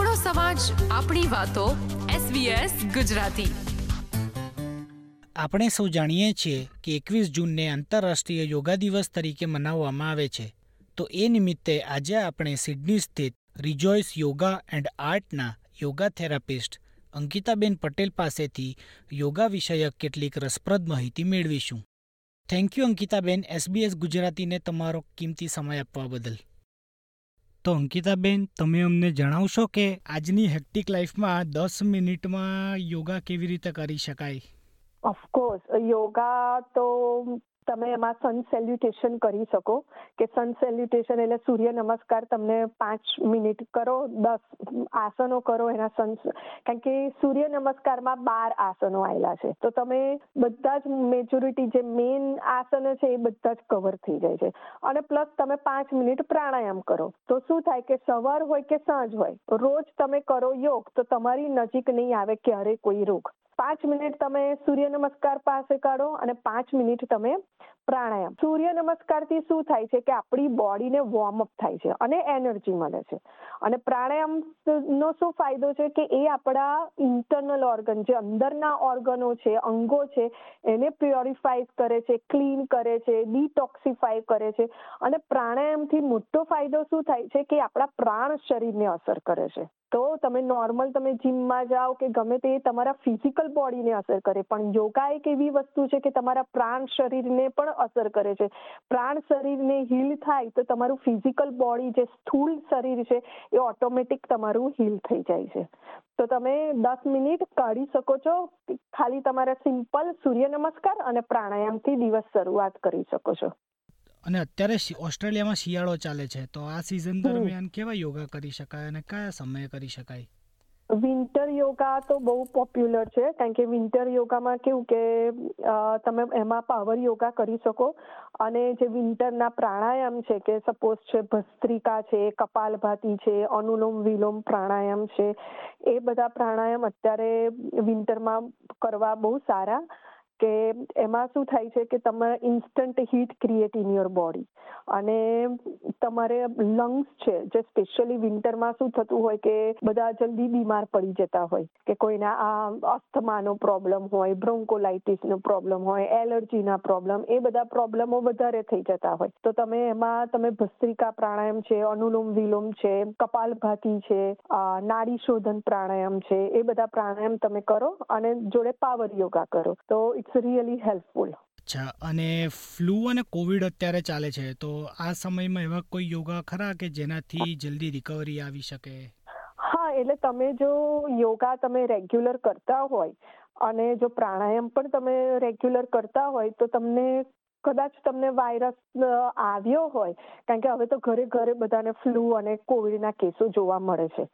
આપણો સમાજ, આપણી વાતો SBS ગુજરાતી. આપણે સૌ જાણીએ છીએ કે એકવીસ જૂનને આંતરરાષ્ટ્રીય યોગા દિવસ તરીકે મનાવવામાં આવે છે. તો એ નિમિત્તે આજે આપણે સિડની સ્થિત રિજોઇસ યોગા એન્ડ આર્ટના યોગા થેરાપિસ્ટ અંકિતાબેન પટેલ પાસેથી યોગા વિષયક કેટલીક રસપ્રદ માહિતી મેળવીશું. થેન્ક યુ અંકિતાબેન એસબીએસ ગુજરાતીને તમારો કિંમતી સમય આપવા બદલ. તો અંકિતાબેન, તમે અમને જણાવશો કે આજની હેક્ટિક લાઈફમાં દસ મિનિટમાં યોગા કેવી રીતે કરી શકાય? ઓફકોર્સ યોગા તો તમે એમાં સન સેલ્યુટેશન કરી શકો કે સન સેલ્યુટેશન એટલે સૂર્ય નમસ્કાર તમને પાંચ મિનિટ કરો, દસ આસનો કરો એના સન કારણ કે સૂર્ય નમસ્કારમાં બાર આસનો આવેલા છે. તો તમે બધા જ મેજોરિટી જે મેઇન આસનો છે એ બધા જ કવર થઈ જાય છે. અને પ્લસ તમે પાંચ મિનિટ પ્રાણાયામ કરો. તો શું થાય કે સવાર હોય કે સાંજ હોય, રોજ તમે કરો યોગ તો તમારી નજીક નહીં આવે ક્યારે કોઈ રોગ. પાંચ મિનિટ તમે સૂર્ય નમસ્કાર પાસે કાઢો અને પાંચ મિનિટ તમે પ્રાણાયામ. સૂર્ય નમસ્કારથી શું થાય છે કે આપણી બોડીને વોર્મઅપ થાય છે અને એનર્જી મળે છે. અને પ્રાણાયામ નો શું ફાયદો છે કે એ આપણા ઇન્ટરનલ ઓર્ગન જે અંદરના ઓર્ગનો છે, અંગો છે, એને પ્યોરિફાઈ કરે છે ક્લીન કરે છે ડિટોક્સિફાઈ કરે છે. અને પ્રાણાયામથી મોટો ફાયદો શું થાય છે કે આપણા પ્રાણ શરીરને અસર કરે છે. તો તમે નોર્મલ તમે જીમમાં જાઓ કે ગમે તે તમારા ફિઝિકલ બોડીને અસર કરે. પણ યોગા એક એવી વસ્તુ છે કે તમારા પ્રાણ શરીરને પણ અસર કરે છે. પ્રાણ શરીરને હીલ થાય તો તમારું ફિઝિકલ બોડી જે સ્થૂળ શરીર છે એ ઓટોમેટિક તમારું હીલ થઈ જાય છે. તો તમે દસ મિનિટ કાઢી શકો છો. ખાલી તમારા સિમ્પલ સૂર્ય નમસ્કાર અને પ્રાણાયામથી દિવસ શરૂઆત કરી શકો છો. અને અત્યારે ઓસ્ટ્રેલિયામાં શિયાળો ચાલે છે. તો આ સિઝન દરમિયાન કેવા યોગા કરી શકાય અને કયા સમયે કરી શકાય? વિન્ટર યોગા તો બહુ પોપ્યુલર છે કારણ કે વિન્ટર યોગામાં કેવું કે તમે એમાં પાવર યોગા કરી શકો. અને જે વિન્ટરના પ્રાણાયામ છે કે સપોઝ છે ભસ્ત્રિકા છે કપાલભાતી છે અનુલોમ વિલોમ પ્રાણાયામ છે એ બધા પ્રાણાયામ અત્યારે વિન્ટરમાં કરવા બહુ સારા. કે એમાં શું થાય છે કે તમે instant heat create in your body અને તમારે લંગ્સ છે, જે સ્પેશિયલી વિન્ટરમાં શું થતું હોય કે બધા જલ્દી બીમાર પડી જતા હોય, કે કોઈના આ અસ્થમાનો પ્રોબ્લેમ હોય બ્રોન્કોલાઇટિસનો પ્રોબ્લેમ હોય એલર્જીના પ્રોબ્લેમ એ બધા પ્રોબ્લેમો વધારે થઈ જતા હોય. તો તમે એમાં તમે ભસ્ત્રિકા પ્રાણાયામ છે, અનુલોમ વિલોમ છે કપાલભાતી છે નાડી શોધન પ્રાણાયામ છે, એ બધા પ્રાણાયામ તમે કરો અને જોડે પાવર યોગા કરો. તો ઇટ્સ ઇટ્સ રિયલી હેલ્પફુલ અચ્છા અને ફ્લૂ અને કોવિડ અત્યારે ચાલે છે તો આ સમયમાં એવા કોઈ યોગા ખરા કે જેનાથી જલ્દી રિકવરી આવી શકે? હા એટલે તમે જો યોગા તમે રેગ્યુલર કરતા હોય અને જો પ્રાણાયામ પણ તમે રેગ્યુલર કરતા હોય તો તમને કદાચ તમને વાયરસ આવ્યો હોય, કારણ કે હવે તો ઘરે ઘરે બધાને ફ્લૂ અને કોવિડના કેસો જોવા મળે છે.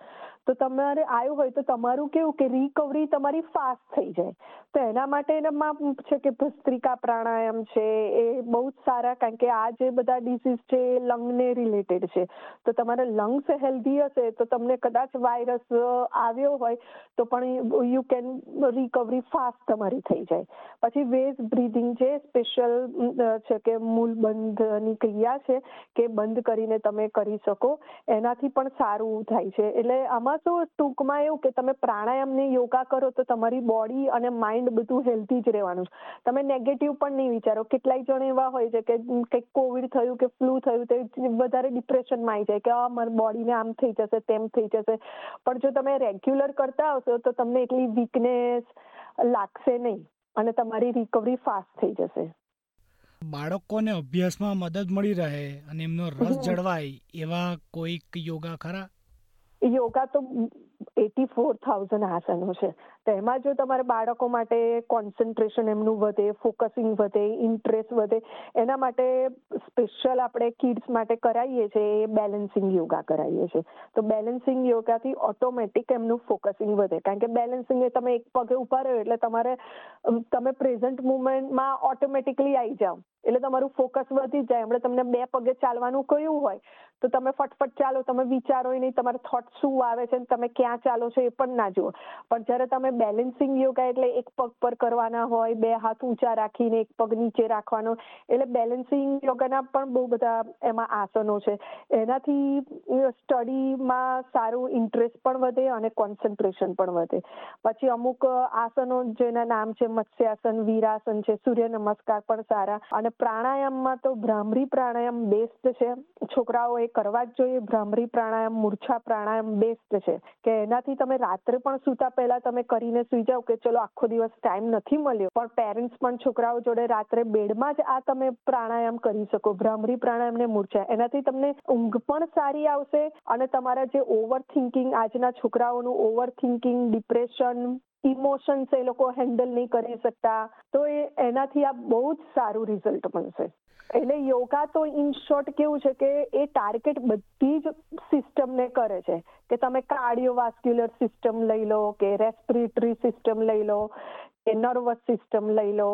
તો તમારે આવ્યું હોય તો તમારું કેવું કે રિકવરી તમારી ફાસ્ટ થઈ જાય. તો એના માટે એનામાં છે કે ભસ્ત્રિકા પ્રાણાયામ છે, એ બહુ જ સારા, કારણ કે આ જે બધા ડિસીઝ છે એ લંગને રિલેટેડ છે. તો તમારે લંગ્સ હેલ્ધી હશે તો તમને કદાચ વાયરસ આવ્યો હોય તો પણ યુ કેન રિકવરી ફાસ્ટ તમારી થઈ જાય. પછી વેઝ બ્રીધિંગ છે સ્પેશિયલ છે કે મૂળ બંધની ક્રિયા છે કે બંધ કરીને તમે કરી શકો, એનાથી પણ સારું થાય છે. એટલે આમાં શું ટૂંકમાં એવું કે તમે પ્રાણાયામ ને યોગા કરો તો તમારી બોડી અને માઇન્ડ બધું હેલ્ધી જ રહેવાનું. તમે નેગેટિવ પણ નહીં વિચારો. કેટલાય જણ એવા હોય છે કે કંઈક કોવિડ થયું કે ફ્લૂ થયું તે વધારે ડિપ્રેશનમાં આવી જાય કે, આ, મારી બોડીને આમ થઈ જશે, તેમ થઈ જશે. પણ જો તમે રેગ્યુલર કરતા હશો તો તમને એટલી વીકનેસ લાગશે નહીં અને તમારી રિકવરી ફાસ્ટ થઈ જશે. બાળકોને અભ્યાસમાં મદદ મળી રહે અને એમનો રસ જળવાય એવા કોઈક યોગા ખરા? યોગા તો એટી ફોર થાઉઝન્ડ આસનો છે. તો એમાં જો તમારે બાળકો માટે કોન્સન્ટ્રેશન એમનું વધે ફોકસિંગ વધે ઇન્ટરેસ્ટ વધે, એના માટે સ્પેશિયલ આપણે કિડ્સ માટે કરાવીએ છીએ એ બેલેન્સિંગ યોગા કરાવીએ છીએ. તો બેલેન્સિંગ યોગાથી ઓટોમેટિક એમનું ફોકસિંગ વધે. કારણ કે બેલેન્સિંગ એ તમે એક પગે ઊભા રહ્યો એટલે તમારે તમે પ્રેઝન્ટ મુમેન્ટમાં ઓટોમેટિકલી આવી જાઓ. એટલે તમારું ફોકસ વધી જાય. એમણે તમને બે પગે ચાલવાનું કહ્યું હોય, તો તમે ફટફટ ચાલો. તમે વિચારો નહીં, તમારા થોટ શું આવે છે તમે ક્યાં ચાલો છો એ પણ ના જુઓ. પણ જ્યારે તમે બેલેન્સિંગ યોગા એટલે એક પગ પર કરવાના હોય, બે હાથ ઊંચા રાખીને એક પગ નીચે રાખવાનો. એટલે બેલેન્સિંગ યોગાના પણ બહુ બધા એમાં આસનો છે. એનાથી સ્ટડીમાં સારું ઇન્ટરેસ્ટ પણ વધે અને કોન્સન્ટ્રેશન પણ વધે. પછી અમુક આસનો જેના નામ છે, મત્સ્યાસન, વીરાસન છે, સૂર્ય નમસ્કાર પણ સારા. અને પ્રાણાયામમાં તો ભ્રામરી પ્રાણાયામ બેસ્ટ છે. છોકરાઓ એ કરવા જ જોઈએ. ભ્રામરી પ્રાણાયામ, મૂર્છા પ્રાણાયામ બેસ્ટ છે. કે એનાથી તમે રાત્રે પણ સૂતા પહેલા તમે કરીને સુઈ જાવ કે ચલો આખો દિવસ ટાઈમ નથી મળ્યો. પણ પેરેન્ટ્સ પણ છોકરાઓ જોડે રાત્રે બેડમાં જ આ તમે પ્રાણાયામ કરી શકો. ભ્રામરી પ્રાણાયામ મૂર્છા એનાથી તમને ઊંઘ પણ સારી આવશે અને તમારા જે ઓવર થિંકિંગ આજના છોકરાઓનું ઓવર થિંકિંગ ડિપ્રેશન ઇમોશન્સ એ લોકો હેન્ડલ નહીં કરી શકતા. તો એ એનાથી આ બહુ જ સારું રિઝલ્ટ મળશે. એટલે યોગા તો ઇન શોર્ટ કેવું છે કે એ ટાર્ગેટ બધી જ સિસ્ટમને કરે છે. કે તમે કાર્ડિયોવાસ્ક્યુલર સિસ્ટમ લઈ લો કે રેસ્પિરેટરી સિસ્ટમ લઈ લો કે નર્વસ સિસ્ટમ લઈ લો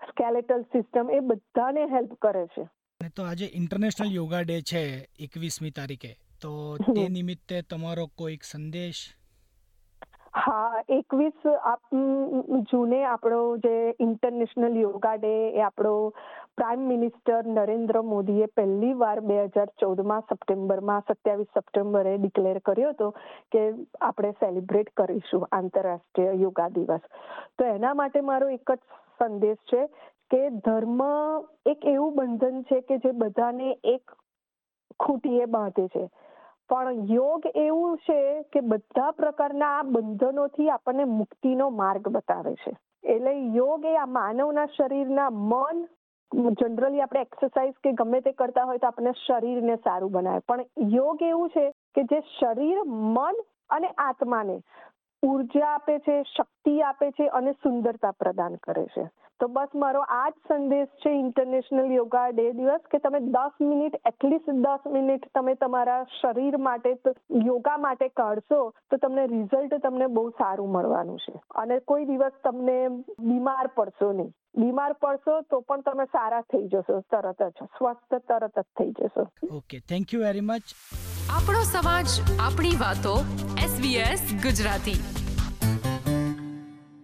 સ્કેલેટલ સિસ્ટમ એ બધાને હેલ્પ કરે છે. તો આજે ઇન્ટરનેશનલ યોગા ડે છે એકવીસમી તારીખે. તો તે નિમિત્તે તમારો કોઈક સંદેશ? હા એકવીસ જૂને આપણો જે ઇન્ટરનેશનલ યોગા ડે એ આપણો પ્રાઇમ મિનિસ્ટર નરેન્દ્ર મોદીએ પહેલી વાર બે હજાર ચૌદમાં સપ્ટેમ્બરમાં, સત્યાવીસ સપ્ટેમ્બરે ડિક્લેર કર્યો હતો કે આપણે સેલિબ્રેટ કરીશું આંતરરાષ્ટ્રીય યોગા દિવસ. તો એના માટે મારો એક જ સંદેશ છે કે ધર્મ એક એવું બંધન છે કે જે બધાને એક ખૂટીએ બાંધે છે. પણ યોગ એવું છે કે બધા પ્રકારના આ બંધનોથી આપણને મુક્તિનો માર્ગ બતાવે છે. એટલે યોગ એ આ માનવના શરીરના મન જનરલી આપણે એક્સરસાઇઝ કે ગમે તે કરતા હોય તો આપણે શરીરને સારું બનાવે. પણ યોગ એવું છે કે જે શરીર, મન અને આત્માને ઊર્જા આપે છે, શક્તિ આપે છે અને સુંદરતા પ્રદાન કરે છે. તો બસ મારો આ જ સંદેશ છે ઇન્ટરનેશનલ યોગા ડે દિવસ કે તમે દસ મિનિટ એટલીસ્ટ દસ મિનિટ તમે તમારા શરીર માટે યોગા માટે કાઢશો તો તમને રિઝલ્ટ તમને બહુ સારું મળવાનું છે. અને કોઈ દિવસ તમને બીમાર પડશો નહીં. બીમાર પડશો તો પણ તમે સારા થઈ જશો તરત જ. સ્વસ્થ તરત જ થઈ જશો. Okay thank you very much આપણો સમાજ આપણી વાતો એસબીએસ ગુજરાતી.